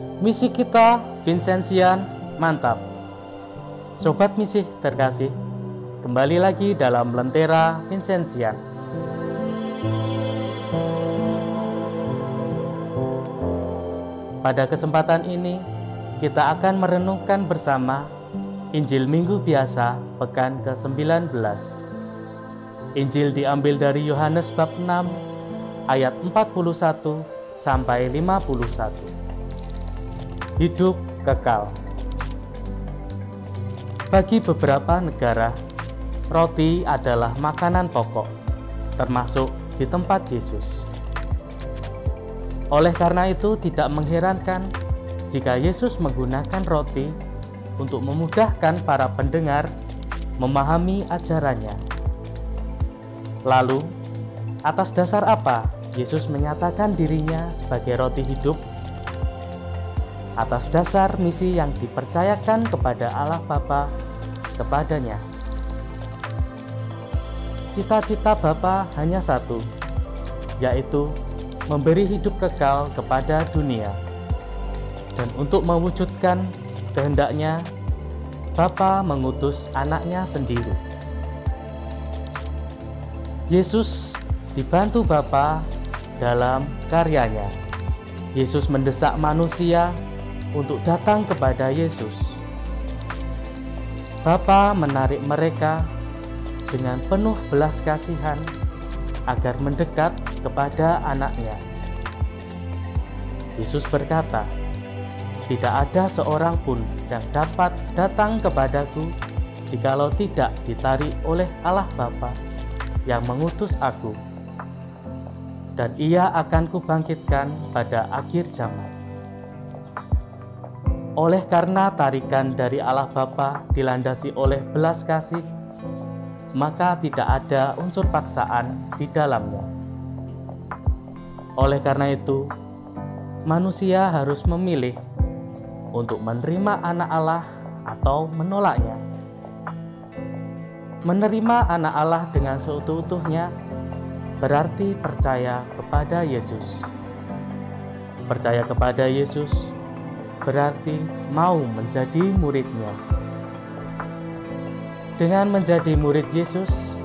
Misi kita Vincentian mantap. Sobat misi terkasih, kembali lagi dalam Lentera Vincentian. Pada kesempatan ini, kita akan merenungkan bersama Injil Minggu Biasa pekan ke-19. Injil diambil dari Yohanes bab 6 ayat 41 sampai 51 hidup kekal. Bagi beberapa negara, roti adalah makanan pokok, termasuk di tempat Yesus. Oleh karena itu, tidak mengherankan jika Yesus menggunakan roti untuk memudahkan para pendengar memahami ajarannya. Lalu, atas dasar apa Yesus menyatakan dirinya sebagai roti hidup atas dasar misi yang dipercayakan kepada Allah Bapa kepadanya. Cita-cita Bapa hanya satu, yaitu memberi hidup kekal kepada dunia. Dan untuk mewujudkan kehendaknya, Bapa mengutus anaknya sendiri. Yesus dibantu Bapa dalam karyanya. Yesus mendesak manusia untuk datang kepada Yesus. Bapa menarik mereka dengan penuh belas kasihan agar mendekat kepada anaknya. Yesus berkata, "Tidak ada seorang pun yang dapat datang kepadaku jikalau tidak ditarik oleh Allah Bapa yang mengutus aku, dan ia akan kubangkitkan pada akhir zaman." Oleh karena tarikan dari Allah Bapa dilandasi oleh belas kasih, maka tidak ada unsur paksaan di dalamnya. Oleh karena itu, manusia harus memilih untuk menerima anak Allah atau menolaknya. Menerima anak Allah dengan seutuh-utuhnya berarti percaya kepada Yesus. Percaya kepada Yesus berarti mau menjadi muridnya. Dengan menjadi murid Yesus,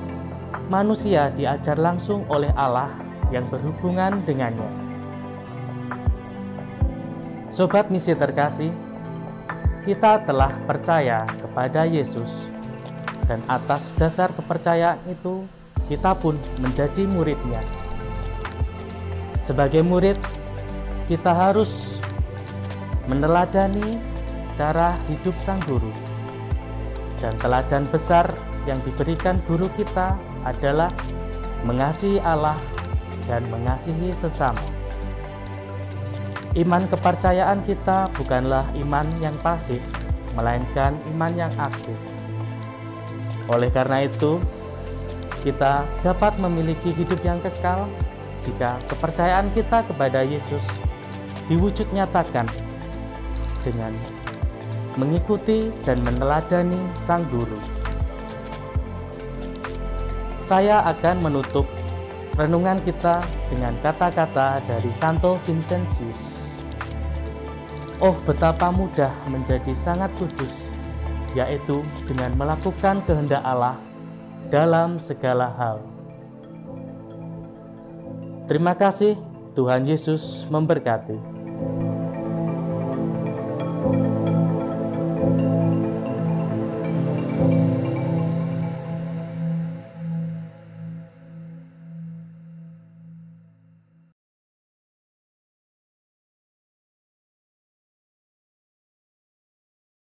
manusia diajar langsung oleh Allah yang berhubungan dengannya. Sobat misi terkasih, kita telah percaya kepada Yesus dan atas dasar kepercayaan itu kita pun menjadi muridnya. Sebagai murid, kita harus meneladani cara hidup sang guru. Dan teladan besar yang diberikan guru kita adalah mengasihi Allah dan mengasihi sesama. Iman kepercayaan kita bukanlah iman yang pasif, melainkan iman yang aktif. Oleh karena itu, kita dapat memiliki hidup yang kekal jika kepercayaan kita kepada Yesus diwujud nyatakan dengan mengikuti dan meneladani sang guru. Saya akan menutup renungan kita dengan kata-kata dari Santo Vincentius. Oh, betapa mudah menjadi sangat kudus, yaitu dengan melakukan kehendak Allah dalam segala hal. Terima kasih, Tuhan Yesus memberkati.